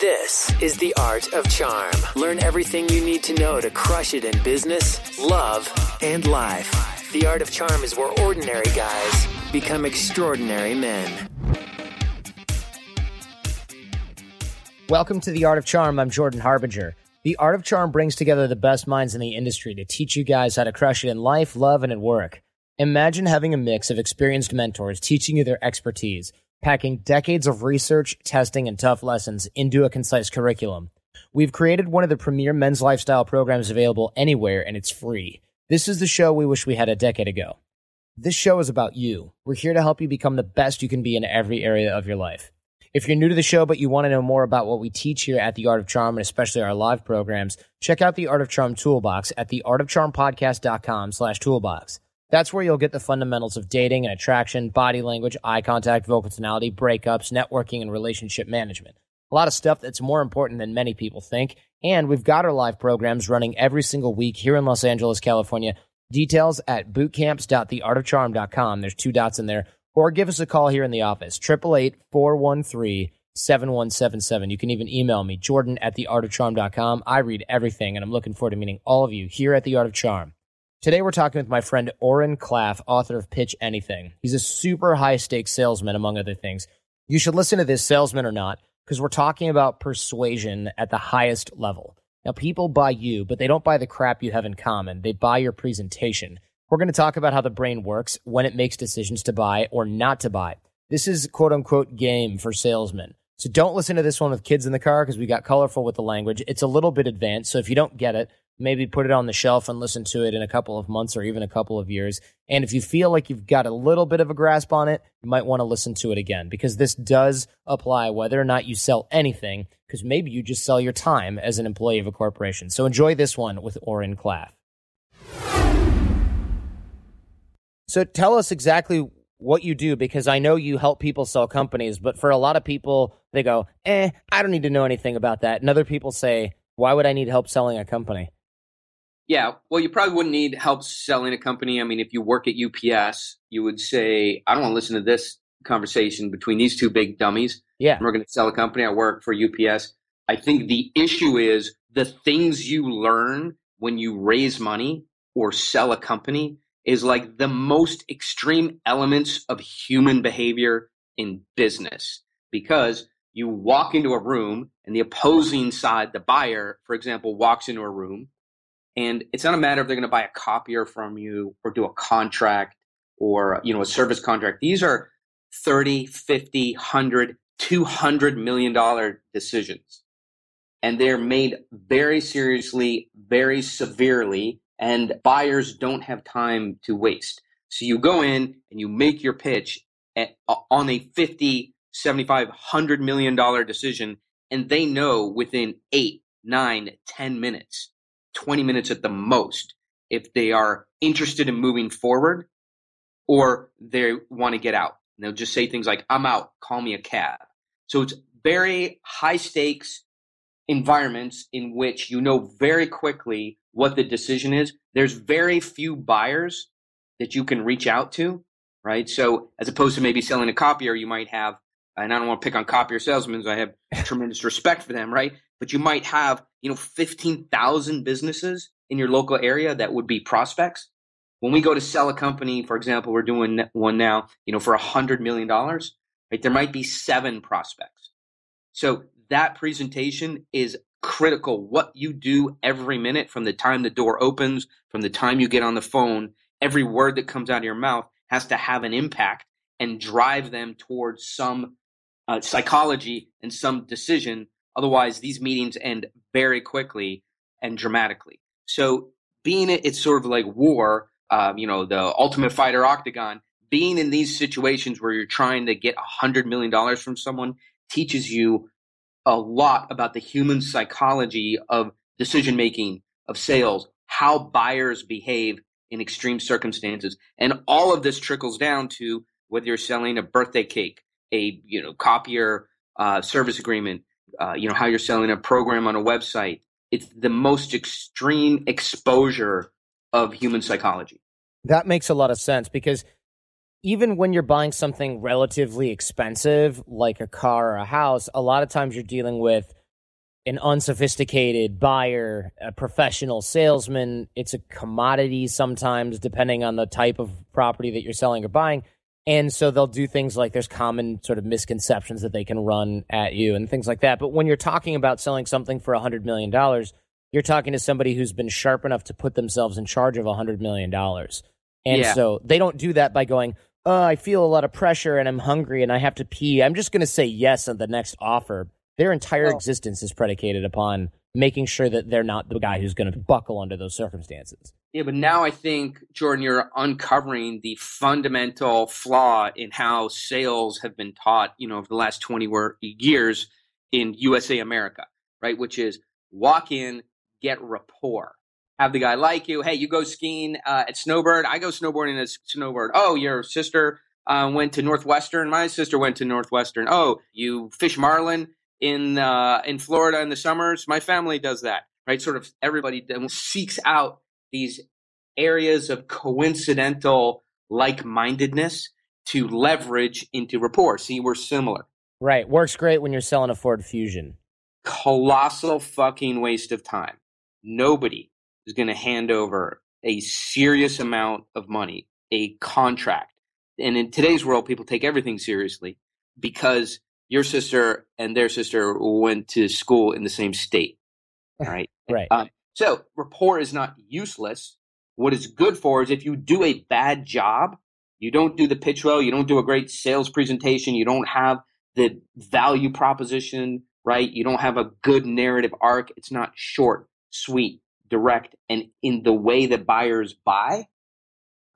This is the art of charm. Learn everything you need to know to crush it in business, love, and life. The art of charm is where ordinary guys become extraordinary men. Welcome to The Art of Charm. I'm Jordan Harbinger. The Art of Charm brings together the best minds in the industry to teach you guys how to crush it in life, love, and at work. Imagine having a mix of experienced mentors teaching you their expertise, packing decades of research, testing, and tough lessons into a concise curriculum. We've created one of the premier men's lifestyle programs available anywhere, and it's free. This is the show we wish we had a decade ago. This show is about you. We're here to help you become the best you can be in every area of your life. If you're new to the show, but you want to know more about what we teach here at The Art of Charm, and especially our live programs, check out the Art of Charm Toolbox at theartofcharmpodcast.com slash toolbox. That's where you'll get the fundamentals of dating and attraction, body language, eye contact, vocal tonality, breakups, networking, and relationship management. A lot of stuff that's more important than many people think. And we've got our live programs running every single week here in Los Angeles, California. Details at bootcamps.theartofcharm.com. There's two dots in there or give us a call here in the office, 888-413-7177. You can even email me, jordan at theartofcharm.com. I read everything, and I'm looking forward to meeting all of you here at The Art of Charm. Today, we're talking with my friend Oren Klaff, author of Pitch Anything. He's a super high stakes salesman, among other things. You should listen to this, salesman or not, because we're talking about persuasion at the highest level. Now, people buy you, but they don't buy the crap you have in common. They buy your presentation. We're going to talk about how the brain works when it makes decisions to buy or not to buy. This is quote unquote game for salesmen. So don't listen to this one with kids in the car because we got colorful with the language. It's a little bit advanced. So if you don't get it, maybe put it on the shelf and listen to it in a couple of months or even a couple of years. And if you feel like you've got a little bit of a grasp on it, you might want to listen to it again because this does apply whether or not you sell anything, because maybe you just sell your time as an employee of a corporation. So enjoy this one with Oren Klaff. So tell us exactly what you do because I know you help people sell companies, but for a lot of people, they go, eh, I don't need to know anything about that. And other people say, why would I need help selling a company? Yeah, well, you probably wouldn't need help selling a company. I mean, if you work at UPS, you would say, I don't want to listen to this conversation between these two big dummies. Yeah. We're going to sell a company. I work for UPS. I think the issue is the things you learn when you raise money or sell a company is like the most extreme elements of human behavior in business because you walk into a room and the opposing side, the buyer, for example, walks into a room and it's not a matter if they're going to buy a copier from you or do a contract or, you know, a service contract. These are 30, 50, 100, 200 million dollar decisions. And they're made very seriously, very severely and buyers don't have time to waste. So you go in and you make your pitch at, uh, on a 50, 75, 100 million dollar decision and they know within eight, nine, 10 minutes, 20 minutes at the most, if they are interested in moving forward or they want to get out. And they'll just say things like, I'm out, call me a cab. So it's very high stakes environments in which you know very quickly what the decision is. There's very few buyers that you can reach out to, right? So as opposed to maybe selling a copier, you might have, and I don't want to pick on copier salesmen, I have tremendous respect for them, right? But you might have, you know, 15,000 businesses in your local area that would be prospects. When we go to sell a company, for example, we're doing one now, you know, for a hundred million dollars, right? There might be seven prospects. So that presentation is critical. What you do every minute from the time the door opens, from the time you get on the phone, every word that comes out of your mouth has to have an impact and drive them towards some uh, psychology and some decision. Otherwise, these meetings end very quickly and dramatically. So, being it, it's sort of like war, uh, you know, the Ultimate Fighter Octagon. Being in these situations where you're trying to get a hundred million dollars from someone teaches you a lot about the human psychology of decision making, of sales, how buyers behave in extreme circumstances. And all of this trickles down to whether you're selling a birthday cake, a you know copier uh, service agreement, uh, you know how you're selling a program on a website. It's the most extreme exposure of human psychology. That makes a lot of sense because even when you're buying something relatively expensive, like a car or a house, a lot of times you're dealing with an unsophisticated buyer, a professional salesman. It's a commodity sometimes, depending on the type of property that you're selling or buying. And so they'll do things like there's common sort of misconceptions that they can run at you and things like that. But when you're talking about selling something for $100 million, you're talking to somebody who's been sharp enough to put themselves in charge of $100 million. And Yeah. so they don't do that by going, oh, I feel a lot of pressure and I'm hungry and I have to pee. I'm just going to say yes on the next offer. Their entire existence is predicated upon making sure that they're not the guy who's going to buckle under those circumstances. Yeah, but now I think, Jordan, you're uncovering the fundamental flaw in how sales have been taught, you know, over the last 20 years in USA America, right? Which is walk in, get rapport. Have the guy like you. Hey, you go skiing uh, at Snowbird. I go snowboarding at Snowbird. Oh, your sister uh, went to Northwestern. My sister went to Northwestern. Oh, you fish marlin in uh, in Florida in the summers. My family does that, right? Sort of everybody seeks out these areas of coincidental like-mindedness to leverage into rapport. See, we're similar. Right. Works great when you're selling a Ford Fusion. Colossal fucking waste of time. Nobody is going to hand over a serious amount of money, a contract. And in today's world, people take everything seriously because your sister and their sister went to school in the same state. Right. Right. Um, so rapport is not useless. What it's good for is if you do a bad job, you don't do the pitch well, you don't do a great sales presentation, you don't have the value proposition, right? You don't have a good narrative arc. It's not short, sweet, direct, and in the way that buyers buy,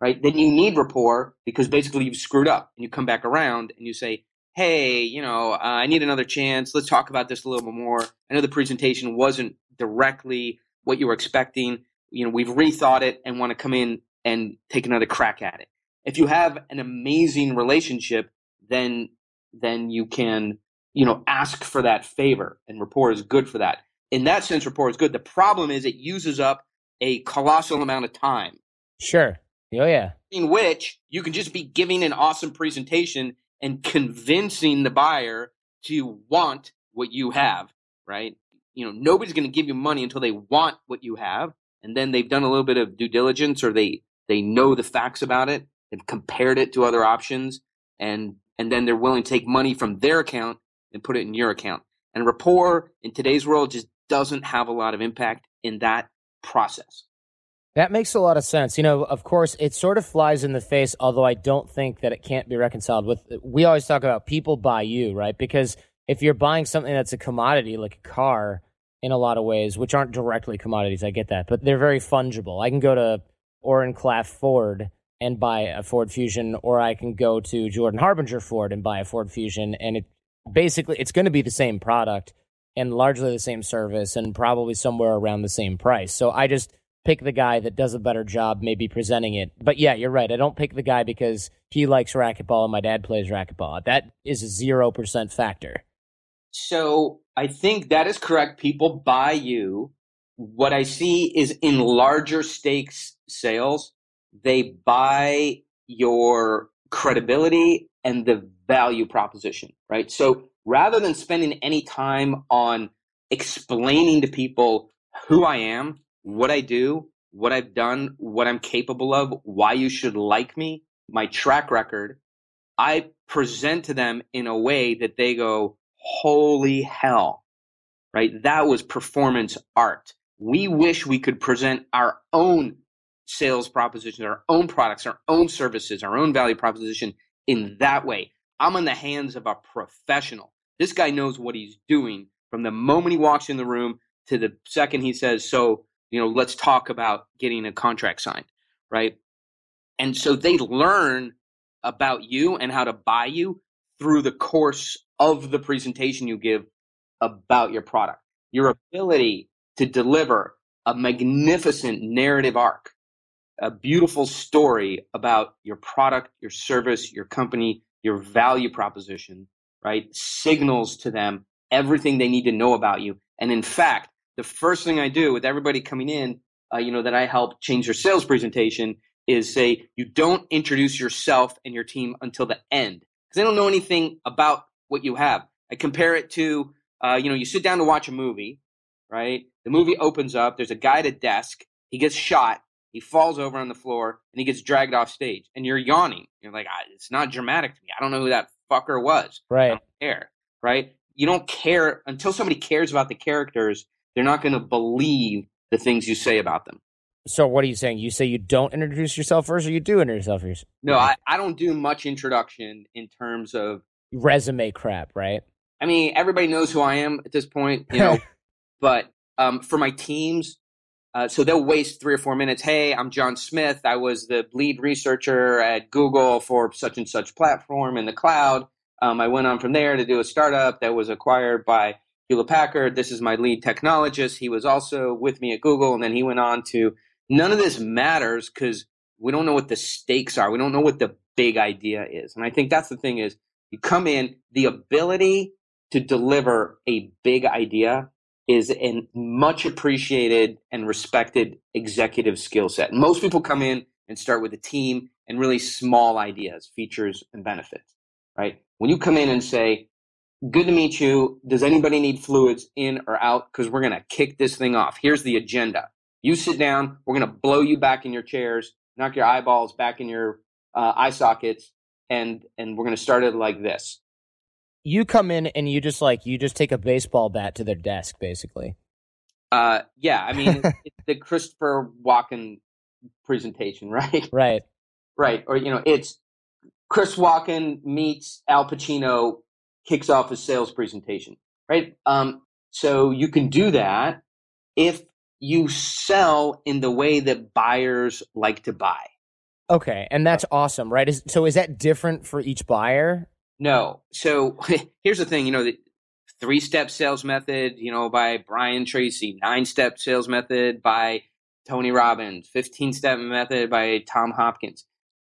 right? Then you need rapport because basically you've screwed up and you come back around and you say, hey, you know, uh, I need another chance. Let's talk about this a little bit more. I know the presentation wasn't directly what you were expecting. You know, we've rethought it and want to come in and take another crack at it. If you have an amazing relationship, then then you can, you know, ask for that favor and rapport is good for that. In that sense, rapport is good. The problem is it uses up a colossal amount of time Sure. Oh, yeah. in which you can just be giving an awesome presentation and convincing the buyer to want what you have, right? You know, nobody's going to give you money until they want what you have, and then they've done a little bit of due diligence or they they know the facts about it, they've compared it to other options, and and then they're willing to take money from their account and put it in your account. And rapport in today's world just doesn't have a lot of impact in that process. That makes a lot of sense. You know, of course, it sort of flies in the face, although I don't think that it can't be reconciled with. We always talk about people buy you, right? Because if you're buying something that's a commodity, like a car, in a lot of ways, which aren't directly commodities, I get that, but they're very fungible. I can go to Oren Klaff Ford and buy a Ford Fusion, or I can go to Jordan Harbinger Ford and buy a Ford Fusion, and it basically it's going to be the same product and largely the same service, and probably somewhere around the same price. So I just pick the guy that does a better job maybe presenting it. But yeah, you're right. I don't pick the guy because he likes racquetball and my dad plays racquetball. That is a 0% factor. So I think that is correct. People buy you. What I see is in larger stakes sales, they buy your credibility and the value proposition, right? So rather than spending any time on explaining to people who I am, what I do, what I've done, what I'm capable of, why you should like me, my track record, I present to them in a way that they go, holy hell, right? That was performance art. We wish we could present our own sales propositions, our own products, our own services, our own value proposition in that way. I'm in the hands of a professional. This guy knows what he's doing from the moment he walks in the room to the second he says, So, you know, let's talk about getting a contract signed, right? And so they learn about you and how to buy you through the course of the presentation you give about your product. Your ability to deliver a magnificent narrative arc, a beautiful story about your product, your service, your company, your value proposition, right? Signals to them everything they need to know about you. And in fact, the first thing I do with everybody coming in, uh, you know, that I help change their sales presentation is say you don't introduce yourself and your team until the end because they don't know anything about what you have. I compare it to, uh, you know, you sit down to watch a movie, right? The movie opens up. There's a guy at a desk. He gets shot. He falls over on the floor and he gets dragged off stage. And you're yawning. You're like, it's not dramatic to me. I don't know who that fucker was. Right. I don't care. Right. You don't care until somebody cares about the characters. They're not going to believe the things you say about them. So what are you saying? You say you don't introduce yourself first, or you do introduce yourself first? No, I, I don't do much introduction in terms of resume crap, right? I mean, everybody knows who I am at this point, you know. but um, for my teams, uh, so they'll waste three or four minutes. Hey, I'm John Smith. I was the lead researcher at Google for such and such platform in the cloud. Um, I went on from there to do a startup that was acquired by Hewlett Packard. This is my lead technologist. He was also with me at Google, and then he went on to none of this matters because we don't know what the stakes are. We don't know what the big idea is. And I think that's the thing is you come in, the ability to deliver a big idea is a much appreciated and respected executive skill set. Most people come in and start with a team and really small ideas, features, and benefits, right? When you come in and say, good to meet you. Does anybody need fluids in or out? Because we're going to kick this thing off. Here's the agenda. You sit down. We're going to blow you back in your chairs, knock your eyeballs back in your uh, eye sockets, and and we're going to start it like this. You come in and you just like you just take a baseball bat to their desk, basically. Uh, yeah. I mean, it's the Christopher Walken presentation, right? Right. Right. Or you know, it's Chris Walken meets Al Pacino, kicks off a sales presentation, right? Um, so you can do that if you sell in the way that buyers like to buy. Okay, and that's uh, awesome, right? Is, so is that different for each buyer? No. So here's the thing, you know, the three step sales method, you know, by Brian Tracy, nine step sales method by Tony Robbins, 15 step method by Tom Hopkins.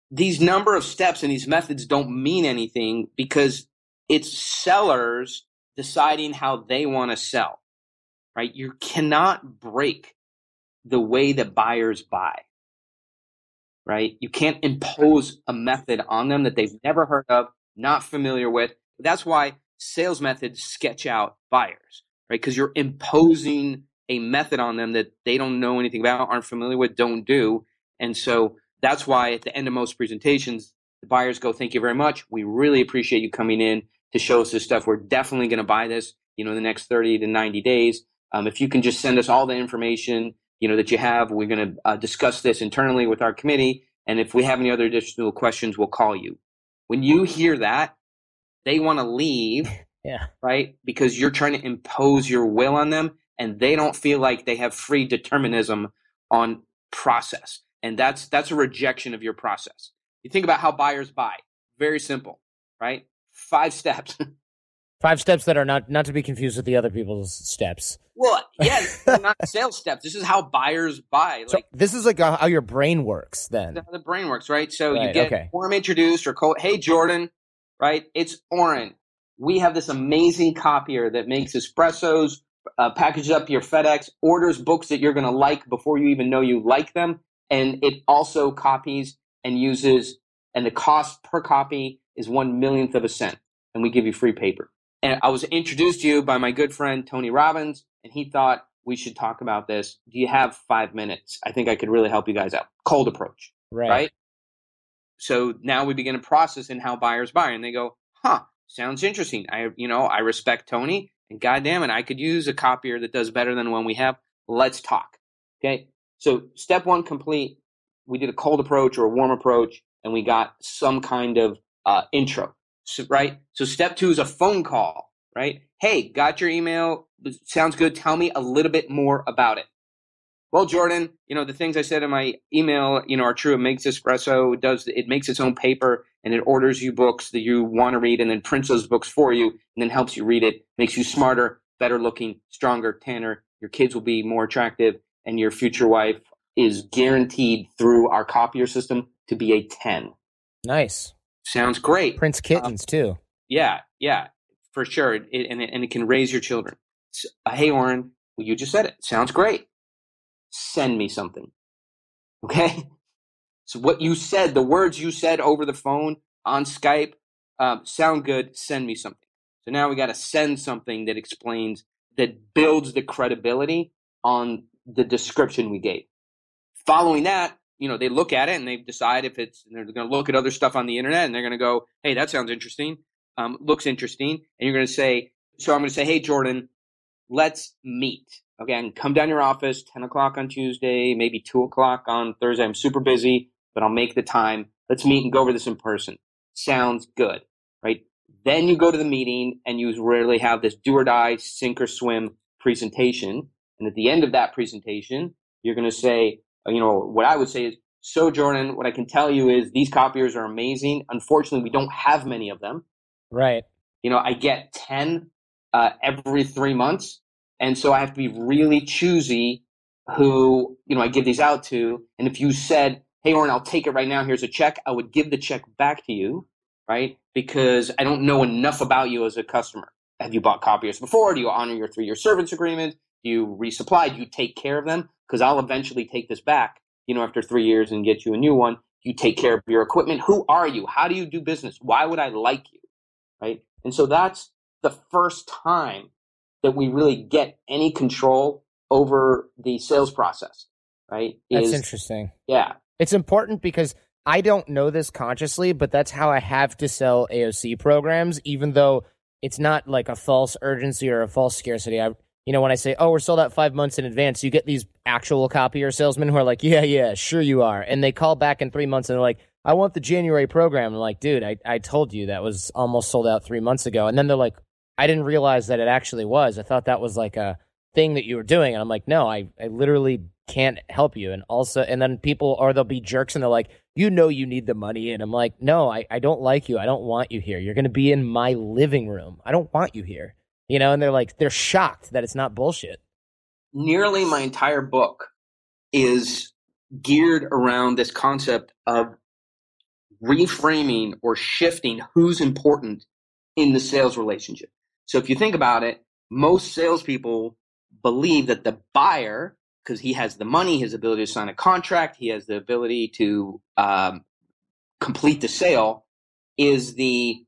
These number of steps and these methods don't mean anything because it's sellers deciding how they want to sell right? You cannot break the way that buyers buy, right? You can't impose a method on them that they've never heard of, not familiar with. That's why sales methods sketch out buyers, right? Because you're imposing a method on them that they don't know anything about, aren't familiar with, don't do. And so that's why at the end of most presentations, the buyers go, Thank you very much. We really appreciate you coming in to show us this stuff. We're definitely going to buy this, you know, in the next 30 to 90 days. Um, if you can just send us all the information you know that you have, we're going to uh, discuss this internally with our committee. And if we have any other additional questions, we'll call you. When you hear that, they want to leave, yeah, right? Because you're trying to impose your will on them, and they don't feel like they have free determinism on process, and that's that's a rejection of your process. You think about how buyers buy. Very simple, right? Five steps. Five steps that are not not to be confused with the other people's steps. Well, yeah, not sales steps. This is how buyers buy. Like, so this is like a, how your brain works. Then the brain works, right? So right, you get okay. Oren introduced or call, hey Jordan, right? It's Oren. We have this amazing copier that makes espressos, uh, packages up your FedEx, orders books that you're going to like before you even know you like them, and it also copies and uses, and the cost per copy is one millionth of a cent, and we give you free paper. And I was introduced to you by my good friend Tony Robbins, and he thought we should talk about this. Do you have five minutes? I think I could really help you guys out. Cold approach. Right. right? So now we begin a process in how buyers buy, and they go, huh, sounds interesting. I, you know, I respect Tony, and goddamn it, I could use a copier that does better than one we have. Let's talk. Okay. So step one complete. We did a cold approach or a warm approach, and we got some kind of uh, intro. So, right? So step two is a phone call, right? Hey, got your email. Sounds good. Tell me a little bit more about it. Well, Jordan, you know, the things I said in my email, you know, are true. It makes espresso, it does, it makes its own paper and it orders you books that you want to read and then prints those books for you and then helps you read it, makes you smarter, better looking, stronger, tanner. Your kids will be more attractive and your future wife is guaranteed through our copier system to be a 10. Nice. Sounds great. Prints kittens um, too. Yeah, yeah, for sure. It, and, it, and it can raise your children. So, uh, hey, Oren, well, you just said it. Sounds great. Send me something. Okay? So what you said, the words you said over the phone on Skype, um, sound good. Send me something. So now we got to send something that explains that builds the credibility on the description we gave. Following that, you know, they look at it and they decide if it's, they're going to look at other stuff on the internet and they're going to go, hey, that sounds interesting. Um, looks interesting. And you're going to say, so I'm going to say, hey, Jordan, let's meet. Okay, and come down your office, 10 o'clock on Tuesday, maybe 2 o'clock on Thursday. I'm super busy, but I'll make the time. Let's meet and go over this in person. Sounds good, right? Then you go to the meeting and you really have this do or die, sink or swim presentation. And at the end of that presentation, you're going to say, you know, what I would say is, so Jordan, what I can tell you is these copiers are amazing. Unfortunately, we don't have many of them. Right. You know, I get 10 uh, every three months. And so I have to be really choosy who, you know, I give these out to. And if you said, hey, Oren, I'll take it right now, here's a check, I would give the check back to you, right? Because I don't know enough about you as a customer. Have you bought copiers before? Do you honor your three year service agreement? Do you resupply? Do you take care of them? Because I'll eventually take this back, you know, after three years and get you a new one. You take care of your equipment. Who are you? How do you do business? Why would I like you? Right. And so that's the first time that we really get any control over the sales process. Right. That's is, interesting. Yeah. It's important because I don't know this consciously, but that's how I have to sell AOC programs, even though it's not like a false urgency or a false scarcity. I, you know, when I say, "Oh, we're sold out five months in advance," you get these actual copier salesmen who are like, "Yeah, yeah, sure you are," and they call back in three months and they're like, "I want the January program." I'm like, "Dude, I, I told you that was almost sold out three months ago," and then they're like, "I didn't realize that it actually was. I thought that was like a thing that you were doing," and I'm like, "No, I, I literally can't help you." And also, and then people, or they'll be jerks and they're like, you know you need the money. And I'm like, no, I, I don't like you. I don't want you here. You're going to be in my living room. I don't want you here. You know, and they're like, they're shocked that it's not bullshit. Nearly my entire book is geared around this concept of reframing or shifting who's important in the sales relationship. So if you think about it, most salespeople believe that the buyer because he has the money, his ability to sign a contract, he has the ability to um, complete the sale, is the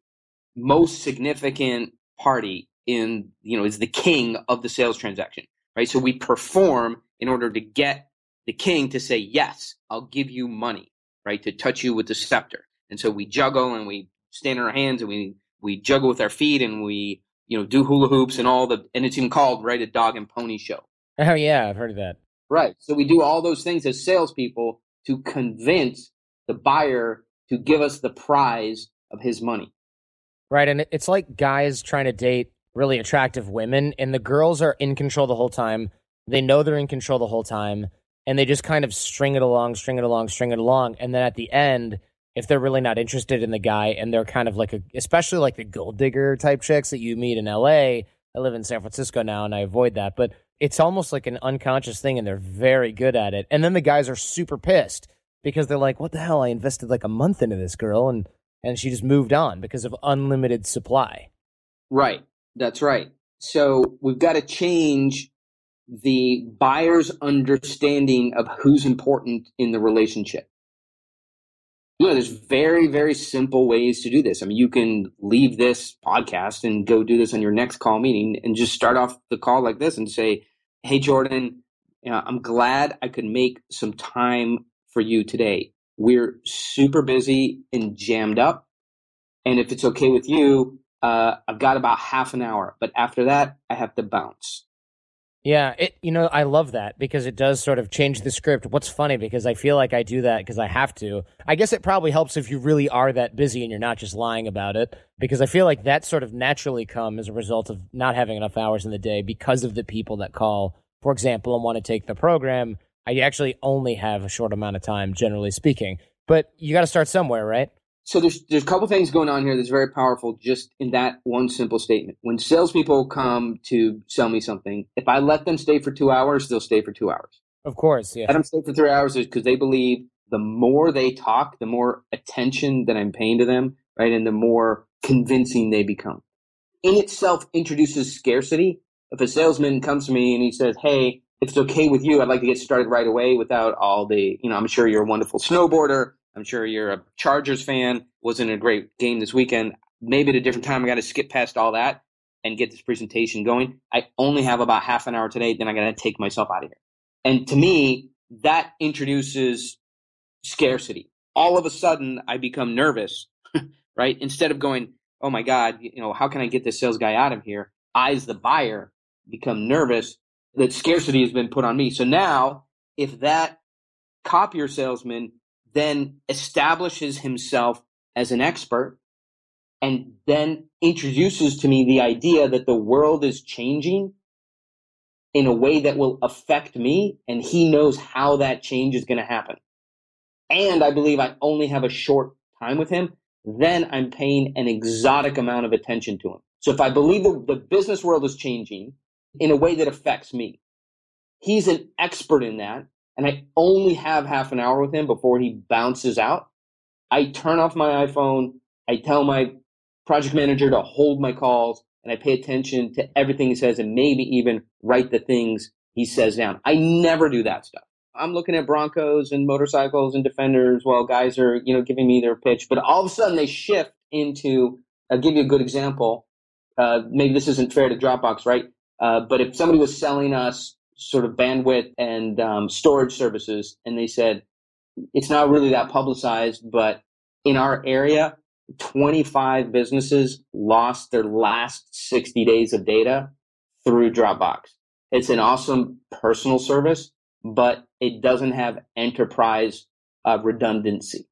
most significant party in you know is the king of the sales transaction, right? So we perform in order to get the king to say yes, I'll give you money, right? To touch you with the scepter, and so we juggle and we stand on our hands and we we juggle with our feet and we you know do hula hoops and all the and it's even called right a dog and pony show. Oh yeah, I've heard of that. Right. So we do all those things as salespeople to convince the buyer to give us the prize of his money. Right. And it's like guys trying to date really attractive women, and the girls are in control the whole time. They know they're in control the whole time, and they just kind of string it along, string it along, string it along. And then at the end, if they're really not interested in the guy and they're kind of like a, especially like the gold digger type chicks that you meet in LA. I live in San Francisco now and I avoid that. But it's almost like an unconscious thing and they're very good at it. And then the guys are super pissed because they're like, what the hell? I invested like a month into this girl and, and she just moved on because of unlimited supply. Right. That's right. So we've got to change the buyer's understanding of who's important in the relationship. You know, there's very, very simple ways to do this. I mean, you can leave this podcast and go do this on your next call meeting and just start off the call like this and say, Hey, Jordan, you know, I'm glad I could make some time for you today. We're super busy and jammed up. And if it's okay with you, uh, I've got about half an hour, but after that, I have to bounce. Yeah, it you know I love that because it does sort of change the script. What's funny because I feel like I do that because I have to. I guess it probably helps if you really are that busy and you're not just lying about it because I feel like that sort of naturally come as a result of not having enough hours in the day because of the people that call, for example, and want to take the program. I actually only have a short amount of time generally speaking. But you got to start somewhere, right? So there's there's a couple things going on here that's very powerful just in that one simple statement. When salespeople come to sell me something, if I let them stay for two hours, they'll stay for two hours. Of course, yeah. Let them stay for three hours because they believe the more they talk, the more attention that I'm paying to them, right, and the more convincing they become. In itself, introduces scarcity. If a salesman comes to me and he says, "Hey, if it's okay with you, I'd like to get started right away without all the, you know, I'm sure you're a wonderful snowboarder. I'm sure you're a Chargers fan. Wasn't a great game this weekend. Maybe at a different time, I got to skip past all that and get this presentation going. I only have about half an hour today. Then I got to take myself out of here. And to me, that introduces scarcity. All of a sudden, I become nervous, right? Instead of going, oh my God, you know, how can I get this sales guy out of here? I, as the buyer, become nervous that scarcity has been put on me. So now, if that copier salesman then establishes himself as an expert and then introduces to me the idea that the world is changing in a way that will affect me and he knows how that change is going to happen. And i believe i only have a short time with him then i'm paying an exotic amount of attention to him. So if i believe the, the business world is changing in a way that affects me he's an expert in that and i only have half an hour with him before he bounces out i turn off my iphone i tell my project manager to hold my calls and I pay attention to everything he says and maybe even write the things he says down. I never do that stuff. I'm looking at Broncos and motorcycles and defenders while guys are, you know, giving me their pitch, but all of a sudden they shift into, I'll give you a good example. Uh, maybe this isn't fair to Dropbox, right? Uh, but if somebody was selling us sort of bandwidth and um, storage services and they said, it's not really that publicized, but in our area, 25 businesses lost their last 60 days of data through Dropbox. It's an awesome personal service, but it doesn't have enterprise uh, redundancy.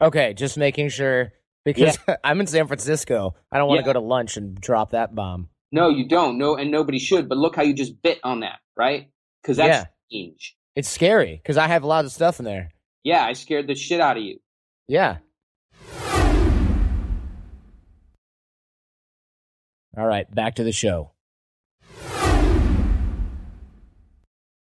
Okay, just making sure because yeah. I'm in San Francisco. I don't want to yeah. go to lunch and drop that bomb. No, you don't. No, and nobody should. But look how you just bit on that, right? Because that's yeah. strange. It's scary because I have a lot of stuff in there. Yeah, I scared the shit out of you. Yeah. All right, back to the show.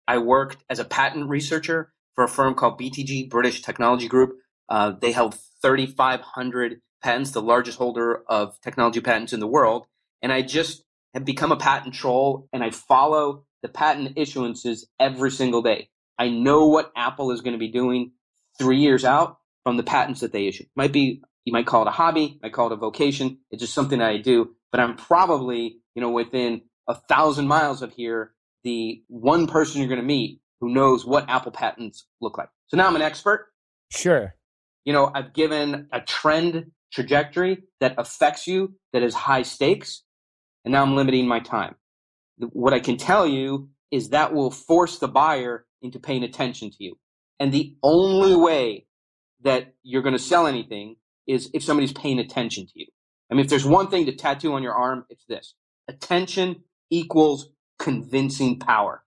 I worked as a patent researcher for a firm called BTG, British Technology Group. Uh, they held 3,500 patents, the largest holder of technology patents in the world. And I just have become a patent troll and I follow the patent issuances every single day. I know what Apple is going to be doing three years out from the patents that they issue. Might be, you might call it a hobby, might call it a vocation. It's just something that I do but I'm probably, you know, within a thousand miles of here, the one person you're going to meet who knows what Apple patents look like. So now I'm an expert. Sure. You know, I've given a trend trajectory that affects you that is high stakes, and now I'm limiting my time. What I can tell you is that will force the buyer into paying attention to you. And the only way that you're going to sell anything is if somebody's paying attention to you. I mean, if there's one thing to tattoo on your arm, it's this attention equals convincing power.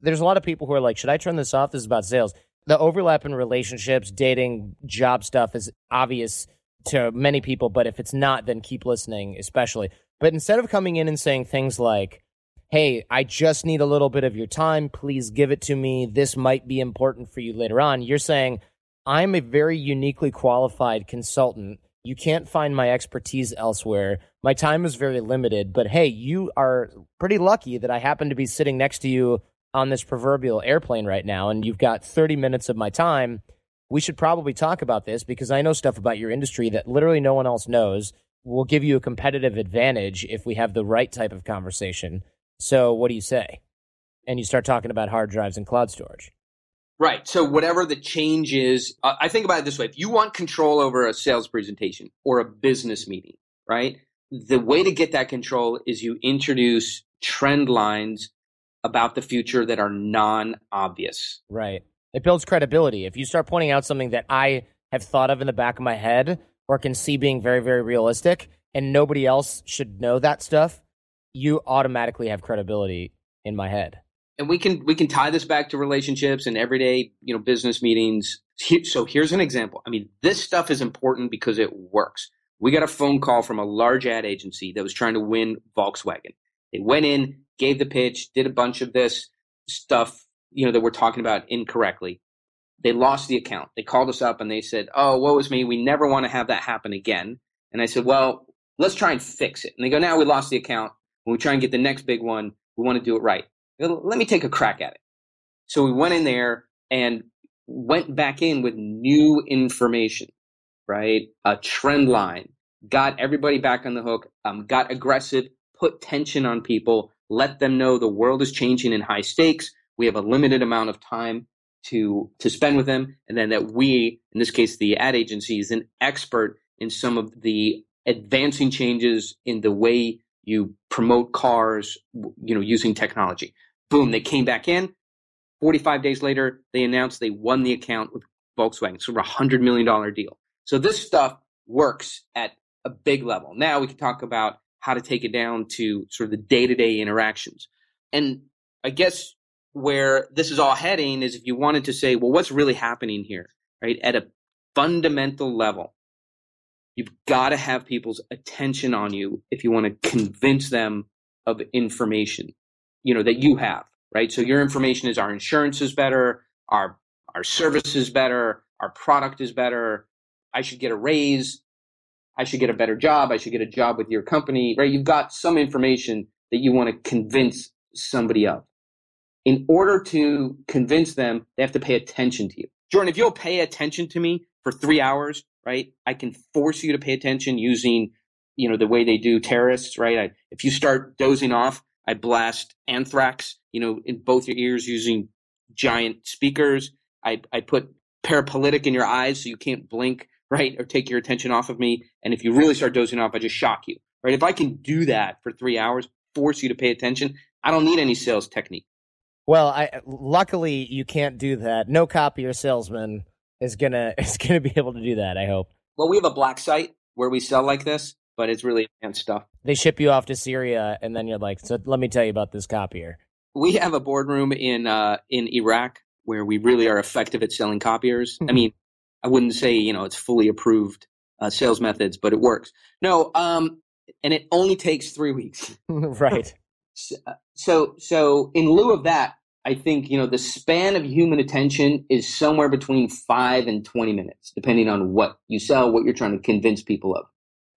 There's a lot of people who are like, should I turn this off? This is about sales. The overlap in relationships, dating, job stuff is obvious to many people, but if it's not, then keep listening, especially. But instead of coming in and saying things like, hey, I just need a little bit of your time, please give it to me. This might be important for you later on. You're saying, I'm a very uniquely qualified consultant you can't find my expertise elsewhere. My time is very limited, but hey, you are pretty lucky that I happen to be sitting next to you on this proverbial airplane right now, and you've got 30 minutes of my time. We should probably talk about this because I know stuff about your industry that literally no one else knows. Will give you a competitive advantage if we have the right type of conversation. So, what do you say? And you start talking about hard drives and cloud storage. Right. So whatever the change is, I think about it this way: if you want control over a sales presentation or a business meeting, right? The way to get that control is you introduce trend lines about the future that are non-obvious. Right. It builds credibility. If you start pointing out something that I have thought of in the back of my head or can see being very, very realistic, and nobody else should know that stuff, you automatically have credibility in my head. And we can we can tie this back to relationships and everyday you know business meetings. So here's an example. I mean this stuff is important because it works. We got a phone call from a large ad agency that was trying to win volkswagen. They went in gave the pitch did a bunch of this stuff you know that we're talking about incorrectly they lost the account. They called us up and they said oh what was me. We never want to have that happen again. And i said well let's try and fix it. And they go now we lost the account. When we try and get the next big one we want to do it right. Let me take a crack at it. So we went in there and went back in with new information, right? A trend line, got everybody back on the hook, um, got aggressive, put tension on people, let them know the world is changing in high stakes. We have a limited amount of time to to spend with them, and then that we, in this case, the ad agency, is an expert in some of the advancing changes in the way you promote cars, you know, using technology. Boom, they came back in. 45 days later, they announced they won the account with Volkswagen. So a $100 million deal. So this stuff works at a big level. Now we can talk about how to take it down to sort of the day to day interactions. And I guess where this is all heading is if you wanted to say, well, what's really happening here, right? At a fundamental level, you've got to have people's attention on you if you want to convince them of information, you know, that you have, right? So your information is our insurance is better, our our service is better, our product is better. I should get a raise. I should get a better job. I should get a job with your company, right? You've got some information that you want to convince somebody of. In order to convince them, they have to pay attention to you. Jordan, if you'll pay attention to me for three hours, right? I can force you to pay attention using, you know, the way they do terrorists, right? I, if you start dozing off, I blast anthrax, you know, in both your ears using giant speakers. I, I put parapolitic in your eyes so you can't blink, right? Or take your attention off of me. And if you really start dozing off, I just shock you, right? If I can do that for three hours, force you to pay attention, I don't need any sales technique. Well, I luckily you can't do that. No copier salesman is gonna is gonna be able to do that. I hope. Well, we have a black site where we sell like this, but it's really advanced stuff. They ship you off to Syria, and then you're like, "So let me tell you about this copier." We have a boardroom in uh, in Iraq where we really are effective at selling copiers. I mean, I wouldn't say you know it's fully approved uh, sales methods, but it works. No, um, and it only takes three weeks. right. So, uh, so, so in lieu of that, I think, you know, the span of human attention is somewhere between five and 20 minutes, depending on what you sell, what you're trying to convince people of,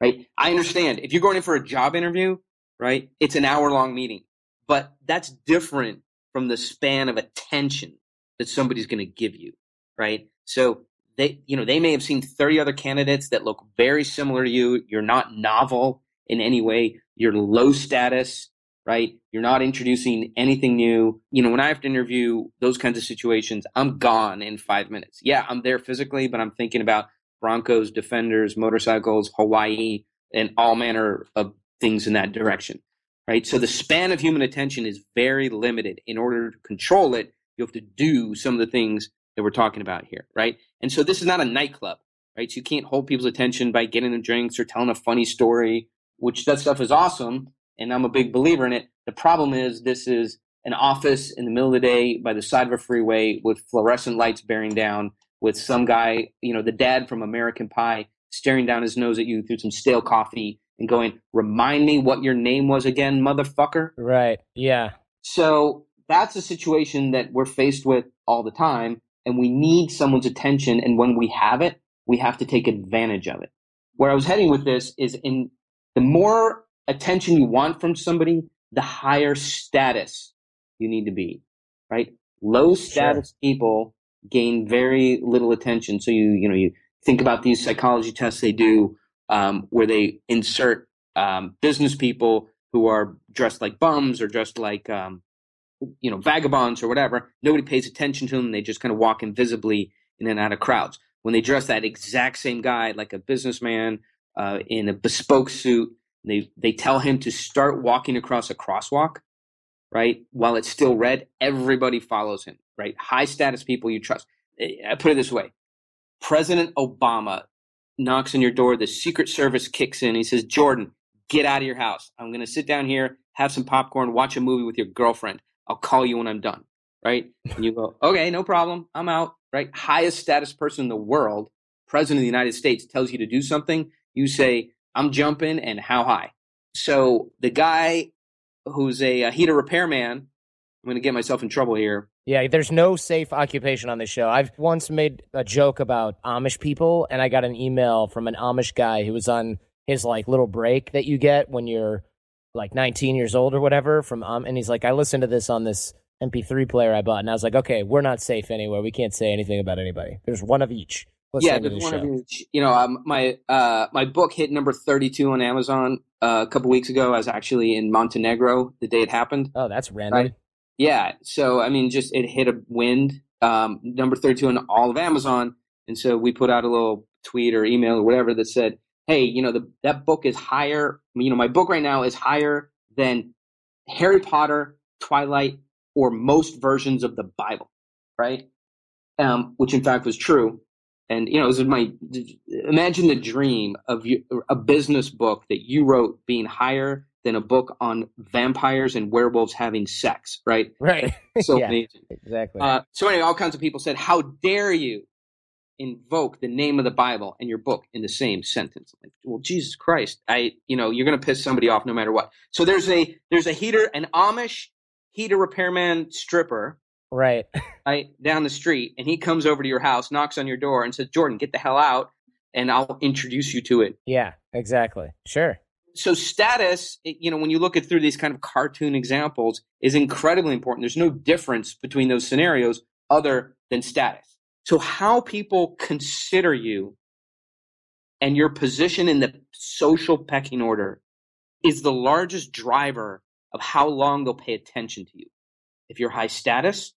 right? I understand if you're going in for a job interview, right? It's an hour long meeting, but that's different from the span of attention that somebody's going to give you, right? So they, you know, they may have seen 30 other candidates that look very similar to you. You're not novel in any way. You're low status right? You're not introducing anything new. You know, when I have to interview those kinds of situations, I'm gone in five minutes. Yeah, I'm there physically, but I'm thinking about Broncos, defenders, motorcycles, Hawaii, and all manner of things in that direction, right? So the span of human attention is very limited. In order to control it, you have to do some of the things that we're talking about here, right? And so this is not a nightclub, right? So you can't hold people's attention by getting them drinks or telling a funny story, which that stuff is awesome and I'm a big believer in it. The problem is this is an office in the middle of the day by the side of a freeway with fluorescent lights bearing down with some guy, you know, the dad from American Pie staring down his nose at you through some stale coffee and going, "Remind me what your name was again, motherfucker." Right. Yeah. So that's a situation that we're faced with all the time and we need someone's attention and when we have it, we have to take advantage of it. Where I was heading with this is in the more attention you want from somebody, the higher status you need to be, right? Low status sure. people gain very little attention. So you, you know, you think about these psychology tests they do, um, where they insert um, business people who are dressed like bums or dressed like, um, you know, vagabonds or whatever. Nobody pays attention to them. They just kind of walk invisibly in and out of crowds. When they dress that exact same guy like a businessman uh, in a bespoke suit they they tell him to start walking across a crosswalk, right? While it's still red, everybody follows him, right? High status people you trust. Eh, I put it this way: President Obama knocks on your door. The Secret Service kicks in. He says, "Jordan, get out of your house. I'm going to sit down here, have some popcorn, watch a movie with your girlfriend. I'll call you when I'm done." Right? And you go, "Okay, no problem. I'm out." Right? Highest status person in the world, President of the United States, tells you to do something. You say, I'm jumping and how high. So the guy who's a, a heater repairman, I'm going to get myself in trouble here. Yeah, there's no safe occupation on this show. I've once made a joke about Amish people, and I got an email from an Amish guy who was on his like little break that you get when you're like 19 years old or whatever from um and he's like I listened to this on this MP3 player I bought, and I was like, okay, we're not safe anywhere. We can't say anything about anybody. There's one of each. Yeah, there's one show. of each. You know, um, my uh, my book hit number 32 on Amazon uh, a couple weeks ago. I was actually in Montenegro the day it happened. Oh, that's random. Yeah. So I mean, just it hit a wind. Um, number 32 on all of Amazon, and so we put out a little tweet or email or whatever that said, "Hey, you know, the, that book is higher. You know, my book right now is higher than Harry Potter, Twilight, or most versions of the Bible, right? Um, which in fact was true. And you know, this is my imagine the dream of you, a business book that you wrote being higher than a book on vampires and werewolves having sex, right? Right. so yeah, amazing. Exactly. Uh, so anyway, all kinds of people said, "How dare you invoke the name of the Bible and your book in the same sentence?" Like, well, Jesus Christ, I, you know, you're going to piss somebody off no matter what. So there's a there's a heater, an Amish heater repairman stripper right. right down the street and he comes over to your house knocks on your door and says jordan get the hell out and i'll introduce you to it. Yeah exactly. Sure. So status eh, you know when you look at through these kind of cartoon examples is incredibly important. There's no difference between those scenarios other than status. So how people consider you and your position in the social pecking order is the largest driver of how long they'll pay attention to you. If you're high status,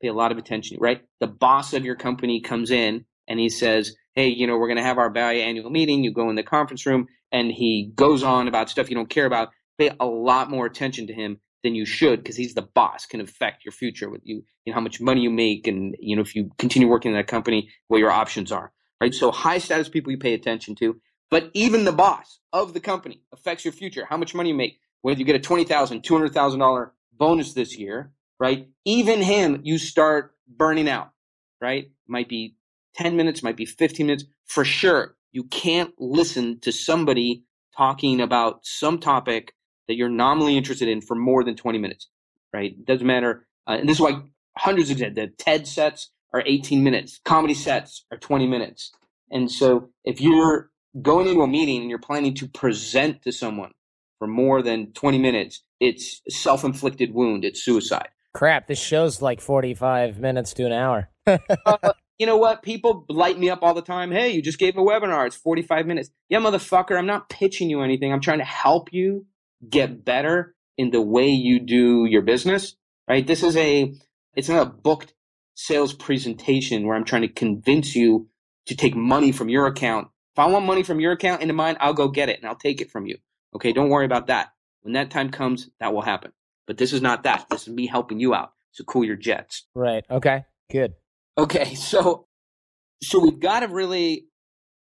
pay a lot of attention, right? The boss of your company comes in and he says, Hey, you know, we're going to have our biannual meeting. You go in the conference room and he goes on about stuff you don't care about. Pay a lot more attention to him than you should because he's the boss, can affect your future with you, you know, how much money you make and, you know, if you continue working in that company, what your options are, right? So high status people you pay attention to, but even the boss of the company affects your future, how much money you make, whether you get a $20,000, $200,000 bonus this year, right? Even him, you start burning out, right? Might be 10 minutes, might be 15 minutes. For sure, you can't listen to somebody talking about some topic that you're nominally interested in for more than 20 minutes, right? It doesn't matter. Uh, and this is why hundreds of the TED sets are 18 minutes, comedy sets are 20 minutes. And so if you're going into a meeting and you're planning to present to someone for more than 20 minutes, it's self-inflicted wound. It's suicide. Crap, this show's like 45 minutes to an hour. uh, you know what? People light me up all the time. Hey, you just gave a webinar. It's 45 minutes. Yeah, motherfucker, I'm not pitching you anything. I'm trying to help you get better in the way you do your business, right? This is a, it's not a booked sales presentation where I'm trying to convince you to take money from your account. If I want money from your account into mine, I'll go get it and I'll take it from you. Okay, don't worry about that. When that time comes, that will happen. But this is not that. This is me helping you out. So cool your jets. Right. Okay. Good. Okay. So, so we've got to really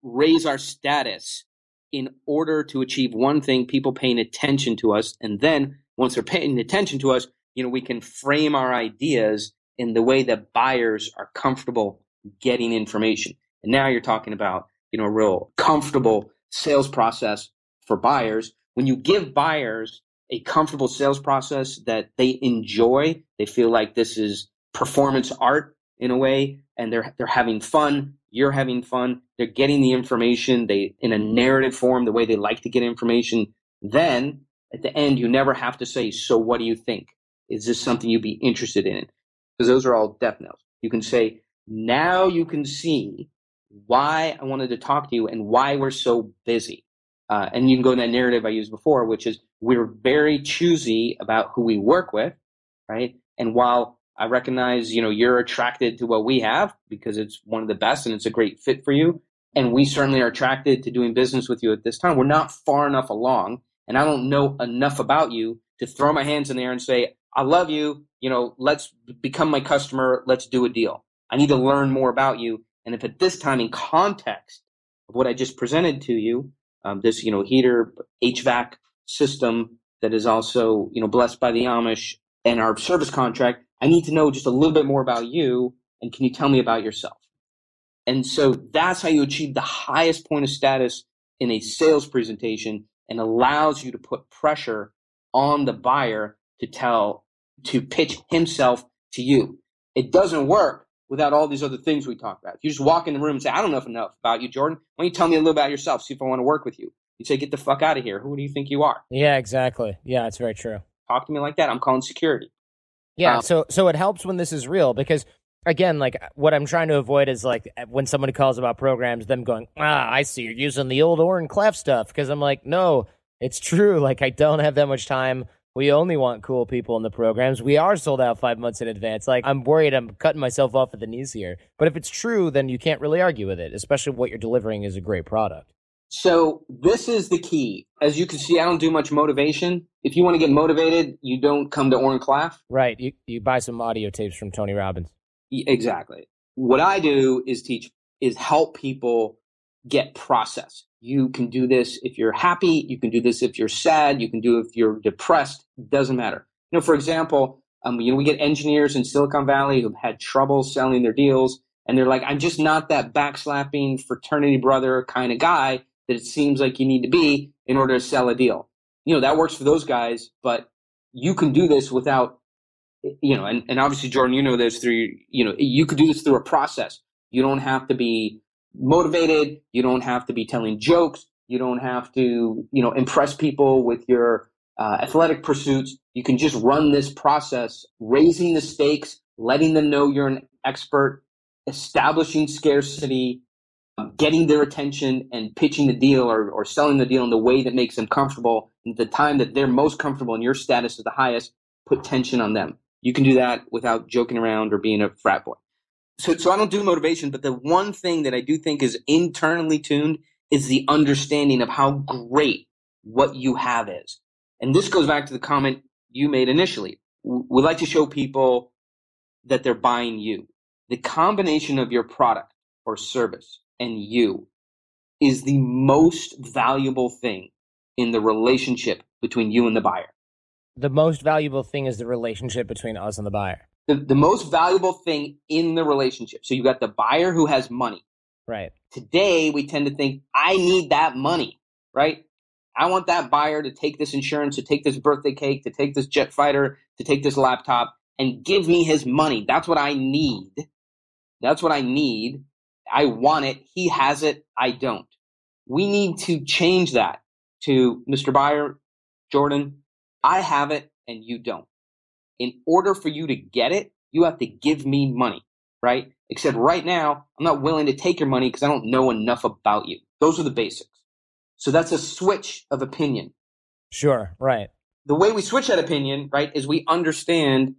raise our status in order to achieve one thing, people paying attention to us. And then once they're paying attention to us, you know, we can frame our ideas in the way that buyers are comfortable getting information. And now you're talking about, you know, a real comfortable sales process for buyers. When you give buyers a comfortable sales process that they enjoy, they feel like this is performance art in a way, and they're they're having fun. You're having fun. They're getting the information they in a narrative form, the way they like to get information. Then at the end, you never have to say, "So what do you think? Is this something you'd be interested in?" Because those are all death knells. You can say, "Now you can see why I wanted to talk to you and why we're so busy." Uh, and you can go in that narrative I used before, which is we're very choosy about who we work with, right? And while I recognize, you know, you're attracted to what we have because it's one of the best and it's a great fit for you. And we certainly are attracted to doing business with you at this time. We're not far enough along and I don't know enough about you to throw my hands in the air and say, I love you. You know, let's become my customer. Let's do a deal. I need to learn more about you. And if at this time in context of what I just presented to you, um, this you know heater HVAC system that is also you know blessed by the Amish and our service contract. I need to know just a little bit more about you, and can you tell me about yourself? And so that's how you achieve the highest point of status in a sales presentation and allows you to put pressure on the buyer to tell to pitch himself to you. It doesn't work without all these other things we talk about. If you just walk in the room and say, I don't know enough about you, Jordan. Why don't you tell me a little about yourself? See if I want to work with you. You say, get the fuck out of here. Who do you think you are? Yeah, exactly. Yeah, it's very true. Talk to me like that. I'm calling security. Yeah, Um, so so it helps when this is real because again, like what I'm trying to avoid is like when somebody calls about programs, them going, ah, I see you're using the old Oren Klaff stuff because I'm like, no, it's true. Like I don't have that much time. We only want cool people in the programs. We are sold out five months in advance. Like I'm worried I'm cutting myself off at the knees here. But if it's true, then you can't really argue with it, especially what you're delivering is a great product. So this is the key. As you can see, I don't do much motivation. If you want to get motivated, you don't come to Oren Klaff. Right. You you buy some audio tapes from Tony Robbins. Exactly. What I do is teach is help people get process. You can do this if you're happy. You can do this if you're sad. You can do it if you're depressed. Doesn't matter. You know, for example, um, you know, we get engineers in Silicon Valley who've had trouble selling their deals, and they're like, "I'm just not that backslapping fraternity brother kind of guy that it seems like you need to be in order to sell a deal." You know, that works for those guys, but you can do this without you know, and, and obviously, Jordan, you know this through, you know, you could do this through a process. You don't have to be motivated. You don't have to be telling jokes. You don't have to, you know, impress people with your uh, athletic pursuits. You can just run this process, raising the stakes, letting them know you're an expert, establishing scarcity, um, getting their attention, and pitching the deal or, or selling the deal in the way that makes them comfortable. At the time that they're most comfortable and your status is the highest, put tension on them. You can do that without joking around or being a frat boy. So, so I don't do motivation, but the one thing that I do think is internally tuned is the understanding of how great what you have is. And this goes back to the comment you made initially. We like to show people that they're buying you. The combination of your product or service and you is the most valuable thing in the relationship between you and the buyer. The most valuable thing is the relationship between us and the buyer. The, the most valuable thing in the relationship. So you got the buyer who has money. Right. Today, we tend to think, I need that money, right? I want that buyer to take this insurance, to take this birthday cake, to take this jet fighter, to take this laptop, and give me his money. That's what I need. That's what I need. I want it. He has it. I don't. We need to change that to Mr. Buyer, Jordan, I have it and you don't. In order for you to get it, you have to give me money, right? Except right now, I'm not willing to take your money because I don't know enough about you. Those are the basics. So that's a switch of opinion. Sure. Right. The way we switch that opinion, right, is we understand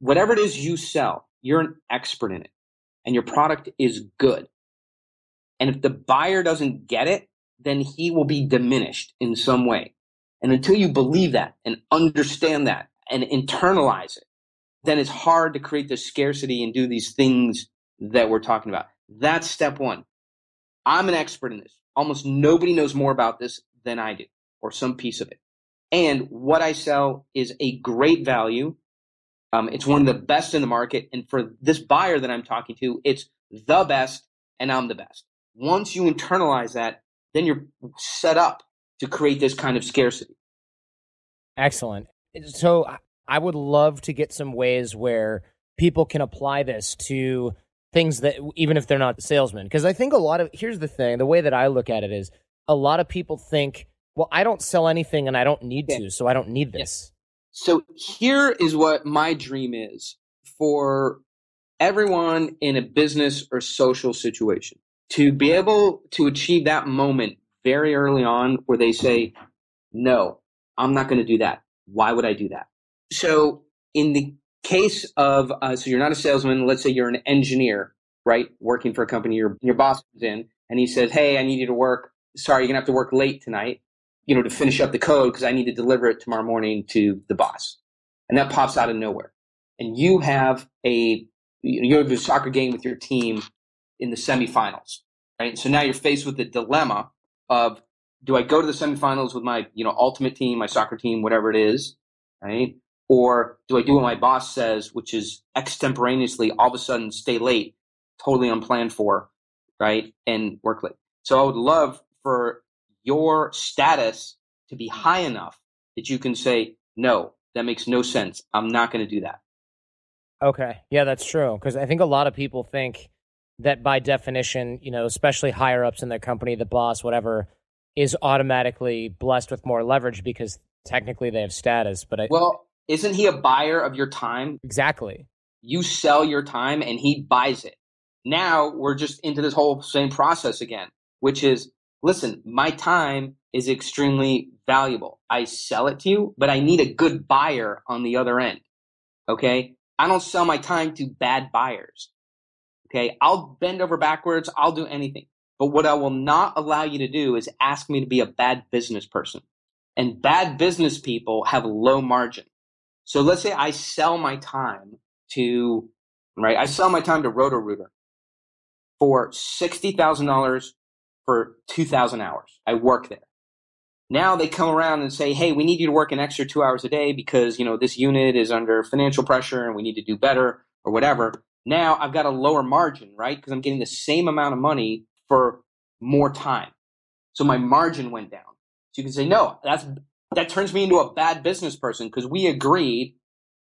whatever it is you sell, you're an expert in it and your product is good. And if the buyer doesn't get it, then he will be diminished in some way. And until you believe that and understand that and internalize it, then it's hard to create this scarcity and do these things that we're talking about. That's step one. I'm an expert in this. Almost nobody knows more about this than I do, or some piece of it. And what I sell is a great value. Um, it's one of the best in the market. And for this buyer that I'm talking to, it's the best, and I'm the best. Once you internalize that, then you're set up to create this kind of scarcity. Excellent. So I would love to get some ways where people can apply this to things that even if they're not salesmen because I think a lot of here's the thing, the way that I look at it is a lot of people think, well, I don't sell anything and I don't need Yeah. to, so I don't need this. So here is what my dream is for everyone in a business or social situation to be able to achieve that moment very early on where they say, no, I'm not going to do that. Why would I do that? So in the case of, uh, so you're not a salesman, let's say you're an engineer, right? Working for a company, your, your boss comes in and he says, Hey, I need you to work. Sorry, you're to have to work late tonight, you know, to finish up the code because I need to deliver it tomorrow morning to the boss. And that pops out of nowhere. And you have a, you have a soccer game with your team in the semifinals, right? So now you're faced with the dilemma of, do I go to the semifinals with my, you know, ultimate team, my soccer team, whatever it is, right? Or do I do what my boss says, which is extemporaneously all of a sudden stay late, totally unplanned for, right? And work late. So I would love for your status to be high enough that you can say, no, that makes no sense. I'm not going to do that. Okay. Yeah, that's true. Because I think a lot of people think that by definition, you know, especially higher ups in their company, the boss, whatever, is automatically blessed with more leverage because technically they have status. But I, Well, isn't he a buyer of your time? Exactly. You sell your time and he buys it. Now we're just into this whole same process again, which is listen, my time is extremely valuable. I sell it to you, but I need a good buyer on the other end. Okay. I don't sell my time to bad buyers. Okay. I'll bend over backwards. I'll do anything. But what I will not allow you to do is ask me to be a bad business person. And bad business people have low margin. So let's say I sell my time to, right? I sell my time to Roto-Rooter for $60,000 for 2,000 hours. I work there. Now they come around and say, "Hey, we need you to work an extra two hours a day because you know this unit is under financial pressure and we need to do better or whatever." Now I've got a lower margin, right? Because I'm getting the same amount of money for more time. So my margin went down. So you can say, "No, that's that turns me into a bad business person because we agreed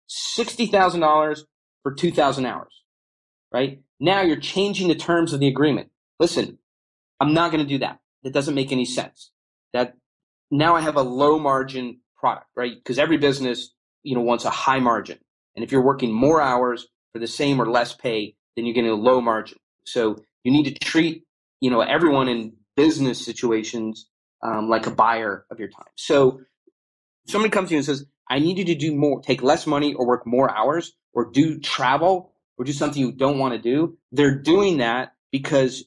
sixty thousand dollars for two thousand hours, right? Now you're changing the terms of the agreement. Listen, I'm not going to do that. That doesn't make any sense. That now I have a low margin product, right? Because every business, you know, wants a high margin. And if you're working more hours for the same or less pay, then you're getting a low margin. So you need to treat, you know, everyone in business situations um, like a buyer of your time. So somebody comes to you and says, I need you to do more, take less money or work more hours or do travel or do something you don't want to do. They're doing that because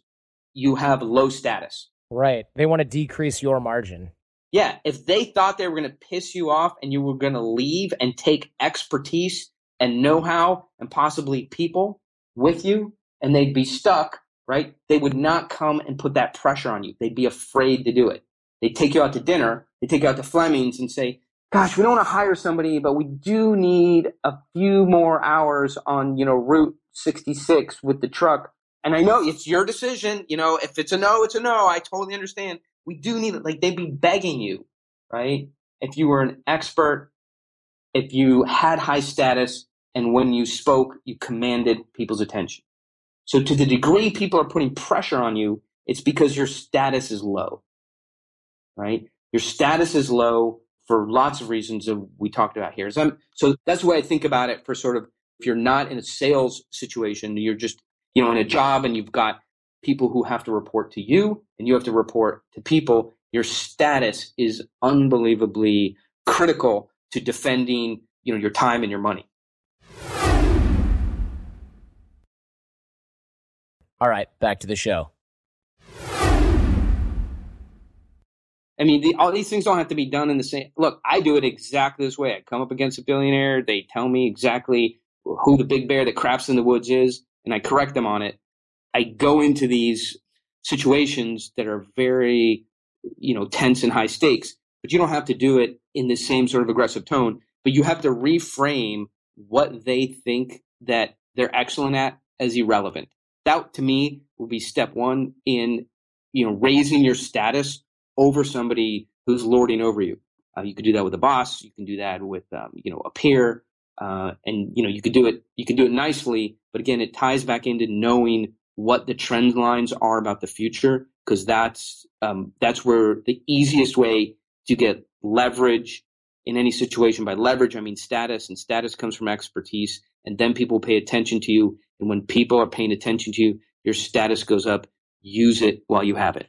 you have low status. Right. They want to decrease your margin. Yeah, if they thought they were going to piss you off and you were going to leave and take expertise and know how and possibly people with you and they'd be stuck, right? They would not come and put that pressure on you. They'd be afraid to do it. They'd take you out to dinner, they take you out to Fleming's and say, gosh, we don't want to hire somebody, but we do need a few more hours on, you know, Route 66 with the truck. And I know it's your decision. You know, if it's a no, it's a no. I totally understand we do need it. Like they'd be begging you, right? If you were an expert, if you had high status, and when you spoke, you commanded people's attention. So to the degree people are putting pressure on you, it's because your status is low, right? Your status is low for lots of reasons that we talked about here. So, so that's the way I think about it for sort of if you're not in a sales situation, you're just, you know, in a job and you've got people who have to report to you and you have to report to people, your status is unbelievably critical to defending, you know, your time and your money. All right, back to the show. I mean, the, all these things don't have to be done in the same. Look, I do it exactly this way. I come up against a billionaire. They tell me exactly who the big bear that craps in the woods is, and I correct them on it. I go into these situations that are very, you know, tense and high stakes, but you don't have to do it in the same sort of aggressive tone, but you have to reframe what they think that they're excellent at as irrelevant. That to me will be step one in, you know, raising your status over somebody who's lording over you. Uh, you could do that with a boss. You can do that with, um, you know, a peer. Uh, and you know, you could do it. You can do it nicely, but again, it ties back into knowing what the trend lines are about the future because that's um, that's where the easiest way to get leverage in any situation by leverage i mean status and status comes from expertise and then people pay attention to you and when people are paying attention to you your status goes up. Use it while you have it.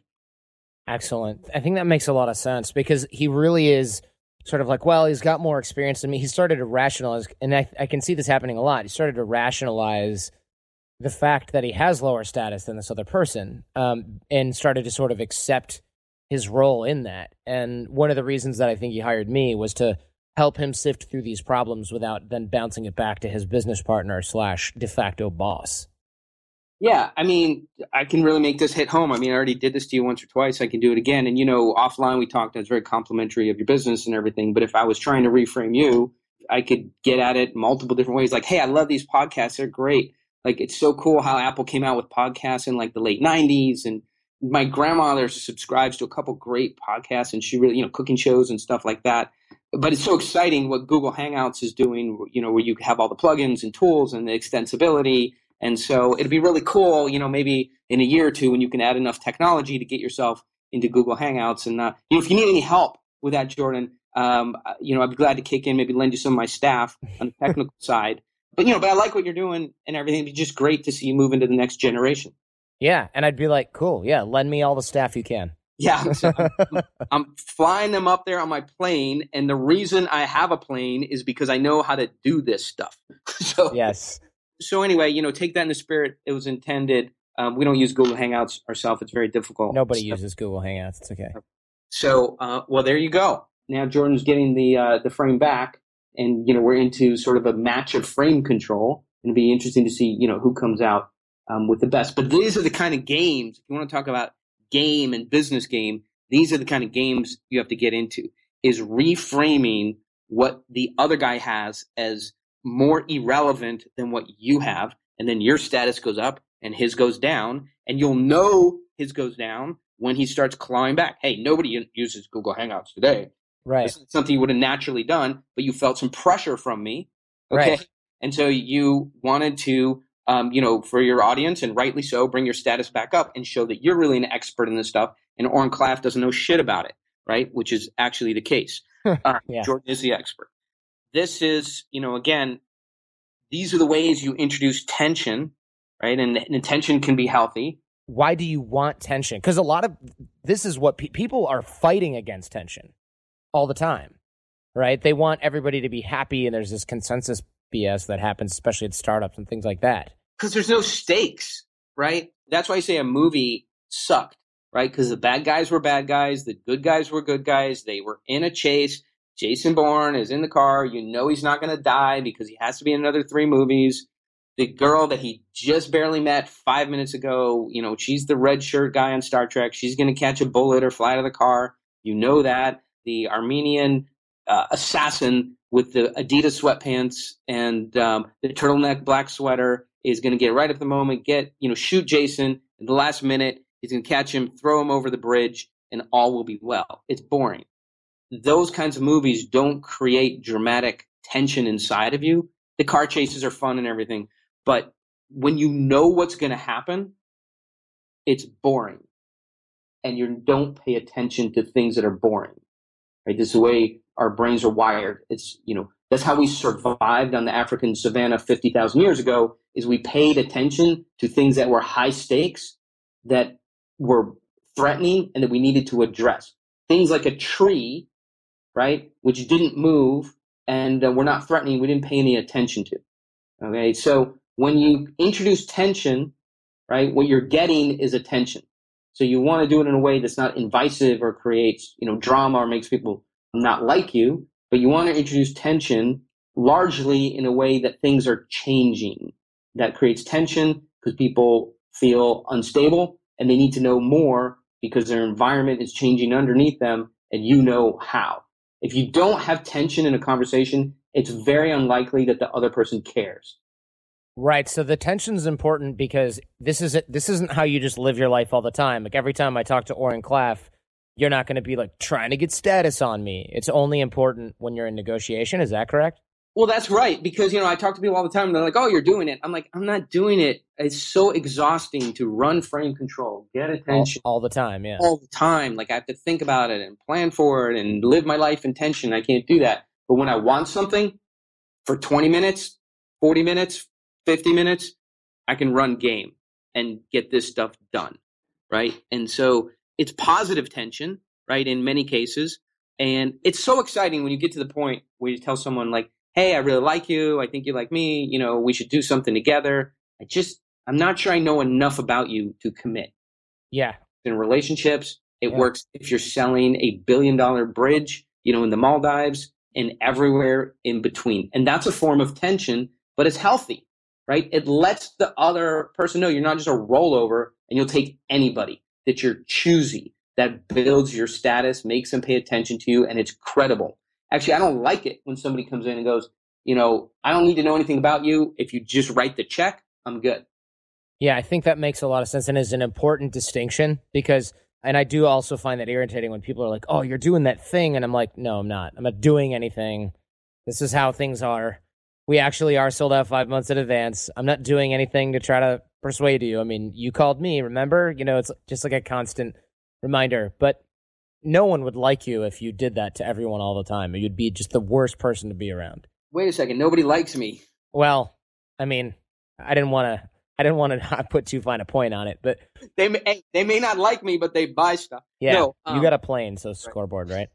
Excellent. I think that makes a lot of sense because he really is sort of like well he's got more experience than me. He started to rationalize and i, I can see this happening a lot. He started to rationalize the fact that he has lower status than this other person um, and started to sort of accept his role in that. And one of the reasons that I think he hired me was to help him sift through these problems without then bouncing it back to his business partner slash de facto boss. Yeah, I mean, I can really make this hit home. I mean, I already did this to you once or twice. I can do it again. And, you know, offline we talked, was very complimentary of your business and everything. But if I was trying to reframe you, I could get at it multiple different ways. Like, hey, I love these podcasts. They're great. Like it's so cool how Apple came out with podcasts in like the late '90s, and my grandmother subscribes to a couple great podcasts, and she really, you know, cooking shows and stuff like that. But it's so exciting what Google Hangouts is doing, you know, where you have all the plugins and tools and the extensibility. And so it'd be really cool, you know, maybe in a year or two when you can add enough technology to get yourself into Google Hangouts. And uh, you know, if you need any help with that, Jordan. Um, you know, I'd be glad to kick in, maybe lend you some of my staff on the technical side. But you know, but I like what you're doing and everything. It'd be just great to see you move into the next generation. Yeah, and I'd be like, cool. Yeah, lend me all the staff you can. Yeah, so I'm, I'm flying them up there on my plane, and the reason I have a plane is because I know how to do this stuff. so yes. So anyway, you know, take that in the spirit it was intended. Um, we don't use Google Hangouts ourselves; it's very difficult. Nobody uses Google Hangouts. It's okay. So, uh, well, there you go. Now Jordan's getting the uh, the frame back, and you know we're into sort of a match of frame control. It'll be interesting to see you know who comes out um, with the best. But these are the kind of games if you want to talk about game and business game. These are the kind of games you have to get into. Is reframing what the other guy has as more irrelevant than what you have, and then your status goes up and his goes down, and you'll know his goes down when he starts clawing back. Hey, nobody uses Google Hangouts today. Right. This is something you would have naturally done, but you felt some pressure from me. Okay. Right. And so you wanted to, um, you know, for your audience, and rightly so, bring your status back up and show that you're really an expert in this stuff. And Oren Klaff doesn't know shit about it, right? Which is actually the case. uh, Yeah. Jordan is the expert. This is, you know, again, these are the ways you introduce tension, right? And, and tension can be healthy. Why do you want tension? Because a lot of this is what pe- people are fighting against tension all the time, right? They want everybody to be happy, and there's this consensus BS that happens, especially at startups and things like that. Because there's no stakes, right? That's why I say a movie sucked, right? Because the bad guys were bad guys, the good guys were good guys. They were in a chase. Jason Bourne is in the car. You know he's not going to die because he has to be in another three movies. The girl that he just barely met five minutes ago, you know, she's the red shirt guy on Star Trek. She's going to catch a bullet or fly out of the car. You know that. The Armenian uh, assassin with the Adidas sweatpants and um, the turtleneck black sweater is going to get right at the moment, get, you know, shoot Jason in the last minute. He's going to catch him, throw him over the bridge, and all will be well. It's boring. Those kinds of movies don't create dramatic tension inside of you. The car chases are fun and everything, but when you know what's going to happen, it's boring. And you don't pay attention to things that are boring. Right? This is the way our brains are wired. It's, you know, that's how we survived on the African savannah 50,000 years ago is we paid attention to things that were high stakes that were threatening and that we needed to address. Things like a tree, right, which didn't move and uh, were not threatening, we didn't pay any attention to. Okay, so when you introduce tension, right, what you're getting is attention. So you want to do it in a way that's not invasive or creates, you know, drama or makes people not like you, but you want to introduce tension largely in a way that things are changing. That creates tension because people feel unstable and they need to know more because their environment is changing underneath them and you know how. If you don't have tension in a conversation, it's very unlikely that the other person cares. Right. So the tension is important because this isn't this isn't how you just live your life all the time. Like every time I talk to Oren Klaff, you're not going to be like trying to get status on me. It's only important when you're in negotiation. Is that correct? Well, that's right. Because, you know, I talk to people all the time. And they're like, oh, you're doing it. I'm like, I'm not doing it. It's so exhausting to run frame control, get All, attention all the time. Yeah. all the time. Like I have to think about it and plan for it and live my life in tension. I can't do that. But when I want something for 20 minutes, 40 minutes, 50 minutes, I can run game and get this stuff done. Right. And so it's positive tension, right? In many cases. And it's so exciting when you get to the point where you tell someone like, Hey, I really like you. I think you like me. You know, we should do something together. I just, I'm not sure I know enough about you to commit Yeah. in relationships. It Yeah. works if you're selling a billion dollar bridge, you know, in the Maldives and everywhere in between. And that's a form of tension, but it's healthy, right? It lets the other person know you're not just a rollover and you'll take anybody, that you're choosy, that builds your status, makes them pay attention to you, and it's credible. Actually, I don't like it when somebody comes in and goes, you know, I don't need to know anything about you. If you just write the check, I'm good. Yeah, I think that makes a lot of sense and is an important distinction because, and I do also find that irritating when people are like, oh, you're doing that thing. And I'm like, no, I'm not. I'm not doing anything. This is how things are. We actually are sold out five months in advance. I'm not doing anything to try to persuade you. I mean, you called me, remember? You know, it's just like a constant reminder. But no one would like you if you did that to everyone all the time. You'd be just the worst person to be around. Wait a second. Nobody likes me. Well, I mean, I didn't want to. I didn't want to put too fine a point on it, but they may they may not like me, but they buy stuff. Yeah, no, um, you got a plane, so scoreboard, right?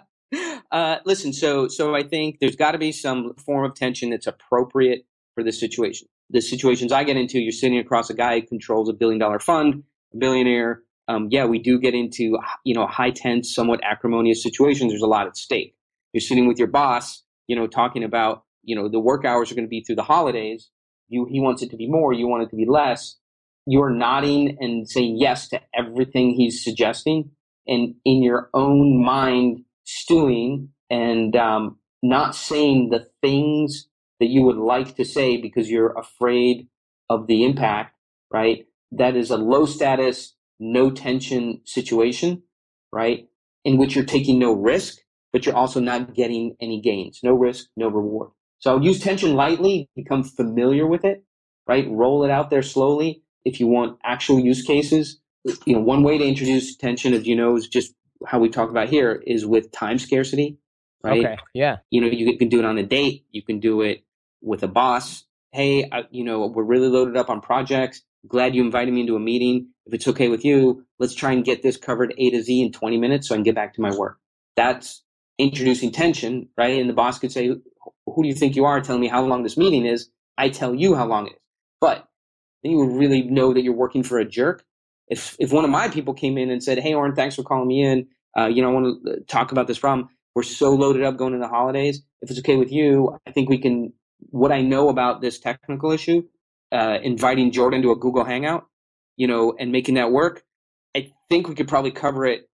uh, listen, so so I think there's got to be some form of tension that's appropriate for this situation. The situations I get into, you're sitting across a guy who controls a billion dollar fund, a billionaire. Um, yeah, we do get into you know high tense, somewhat acrimonious situations. There's a lot at stake. You're sitting with your boss, you know, talking about you know the work hours are going to be through the holidays. You he wants it to be more, you want it to be less. You're nodding and saying yes to everything he's suggesting, and in your own mind stewing and um, not saying the things that you would like to say because you're afraid of the impact, right? That is a low status, no tension situation, right? In which you're taking no risk, but you're also not getting any gains. No risk, no reward. So use tension lightly, become familiar with it, right? Roll it out there slowly. If you want actual use cases, you know, one way to introduce tension, as you know, is just how we talk about here is with time scarcity, right? Okay. Yeah. You know, you can do it on a date. You can do it with a boss. Hey, you know, we're really loaded up on projects. Glad you invited me into a meeting. If it's okay with you, let's try and get this covered A to Z in 20 minutes so I can get back to my work. That's introducing tension, right? And the boss could say, who do you think you are telling me how long this meeting is? I tell you how long it is. But then you would really know that you're working for a jerk. If if one of my people came in and said, "Hey, Oren, thanks for calling me in. Uh, you know, I want to talk about this problem. We're so loaded up going into the holidays. If it's okay with you, I think we can. What I know about this technical issue, uh, inviting Jordan to a Google Hangout, you know, and making that work. I think we could probably cover it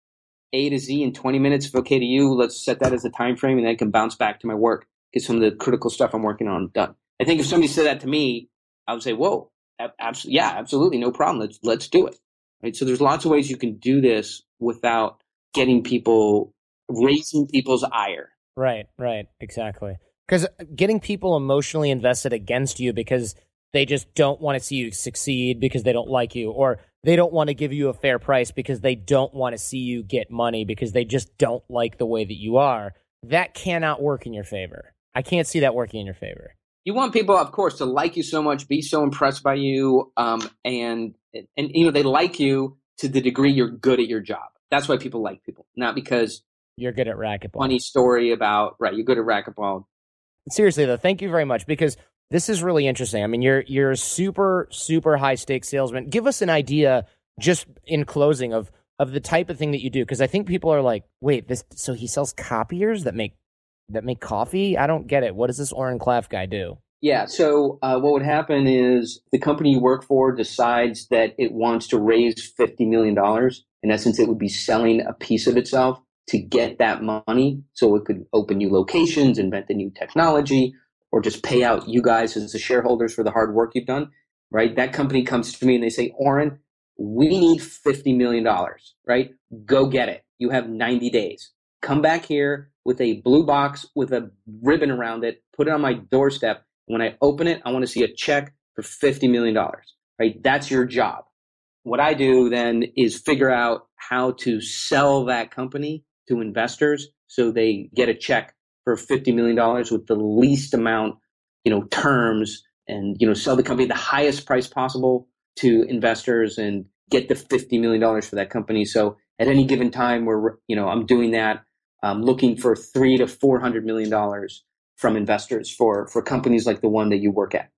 A to Z in 20 minutes. If okay to you, let's set that as a time frame, and then I can bounce back to my work get some of the critical stuff I'm working on done. I think if somebody said that to me, I would say, "Whoa, absolutely, yeah, absolutely, no problem. Let's let's do it." Right. So there's lots of ways you can do this without getting people raising people's ire. Right. Right. Exactly. Because getting people emotionally invested against you because they just don't want to see you succeed because they don't like you, or they don't want to give you a fair price because they don't want to see you get money because they just don't like the way that you are. That cannot work in your favor. I can't see that working in your favor. You want people, of course, to like you so much, be so impressed by you, um, and and you know they like you to the degree you're good at your job. That's why people like people, not because you're good at racquetball. Funny story about right, you're good at racquetball. Seriously though, thank you very much because this is really interesting. I mean, you're you're a super super high stakes salesman. Give us an idea, just in closing, of of the type of thing that you do because I think people are like, wait, this so he sells copiers that make that make coffee? I don't get it. What does this Oren Klaff guy do? Yeah. So uh, what would happen is the company you work for decides that it wants to raise fifty million dollars. In essence, it would be selling a piece of itself to get that money, so it could open new locations, invent the new technology, or just pay out you guys as the shareholders for the hard work you've done. Right? That company comes to me and they say, Oren, we need fifty million dollars. Right? Go get it. You have ninety days. Come back here with a blue box with a ribbon around it, put it on my doorstep. When I open it, I want to see a check for $50 million, right? That's your job. What I do then is figure out how to sell that company to investors so they get a check for $50 million with the least amount, you know, terms and, you know, sell the company the highest price possible to investors and get the $50 million for that company. So at any given time where, you know, I'm doing that, um, looking for three to four hundred million dollars from investors for for companies like the one that you work at.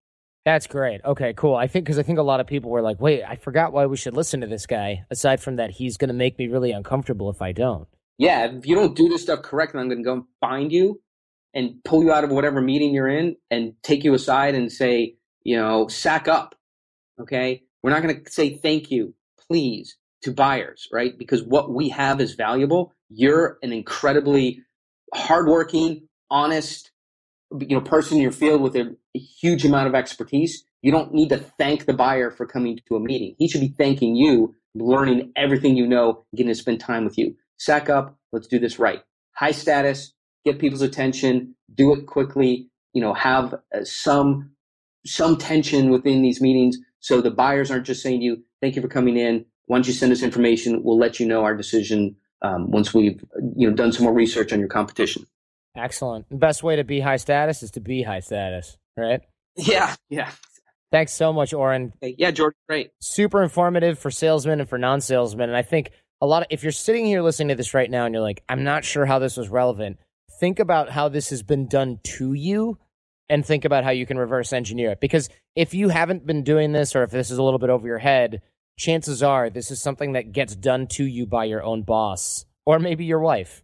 That's great. Okay, cool. I think because I think a lot of people were like, "Wait, I forgot why we should listen to this guy." Aside from that, he's going to make me really uncomfortable if I don't. Yeah, if you don't do this stuff correctly, I'm going to go find you and pull you out of whatever meeting you're in and take you aside and say, you know, sack up. Okay, we're not going to say thank you, please, to buyers, right? Because what we have is valuable you're an incredibly hardworking, honest, you know, person in your field with a, a huge amount of expertise. You don't need to thank the buyer for coming to a meeting. He should be thanking you, learning everything you know, getting to spend time with you. Sack up. Let's do this right. High status, get people's attention, do it quickly, you know, have uh, some, some tension within these meetings. So the buyers aren't just saying to you, thank you for coming in. Once you send us information? We'll let you know our decision um, once we've you know done some more research on your competition. Excellent. The best way to be high status is to be high status, right? Yeah, yeah. Thanks so much, Oren. Yeah, George, great. Super informative for salesmen and for non-salesmen. And I think a lot of if you're sitting here listening to this right now and you're like, I'm not sure how this was relevant, think about how this has been done to you and think about how you can reverse engineer it. Because if you haven't been doing this or if this is a little bit over your head, chances are this is something that gets done to you by your own boss or maybe your wife.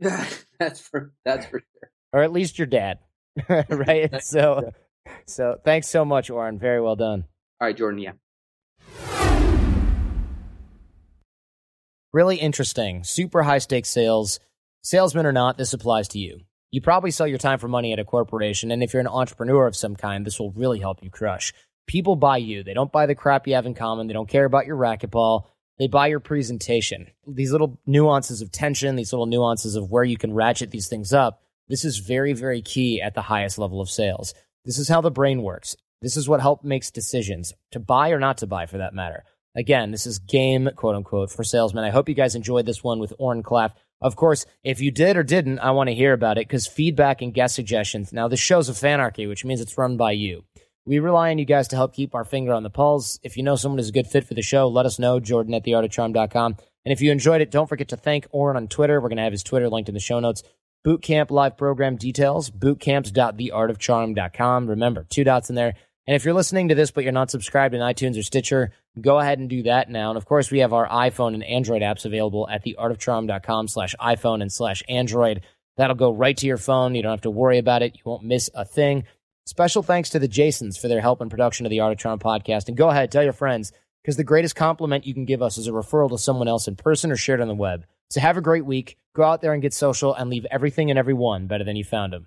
that's for that's for sure. Or at least your dad. right? so so thanks so much, Oren. Very well done. All right, Jordan, yeah. Really interesting. Super high stakes sales. Salesman or not, this applies to you. You probably sell your time for money at a corporation, and if you're an entrepreneur of some kind, this will really help you crush. People buy you. They don't buy the crap you have in common. They don't care about your racquetball. They buy your presentation. These little nuances of tension, these little nuances of where you can ratchet these things up, this is very, very key at the highest level of sales. This is how the brain works. This is what help makes decisions to buy or not to buy for that matter. Again, this is game, quote unquote, for salesmen. I hope you guys enjoyed this one with Oren Klaff. Of course, if you did or didn't, I want to hear about it because feedback and guest suggestions. Now, this show's a fanarchy, which means it's run by you. We rely on you guys to help keep our finger on the pulse. If you know someone who's a good fit for the show, let us know, Jordan at theartofcharm.com. And if you enjoyed it, don't forget to thank Oren on Twitter. We're going to have his Twitter linked in the show notes. Bootcamp live program details, bootcamps.theartofcharm.com. Remember, two dots in there. And if you're listening to this, but you're not subscribed in iTunes or Stitcher, go ahead and do that now. And of course, we have our iPhone and Android apps available at theartofcharm.com slash iPhone and slash Android. That'll go right to your phone. You don't have to worry about it. You won't miss a thing. Special thanks to the Jasons for their help in production of the Art of Charm podcast. And go ahead, tell your friends, because the greatest compliment you can give us is a referral to someone else in person or shared on the web. So have a great week. Go out there and get social and leave everything and everyone better than you found them.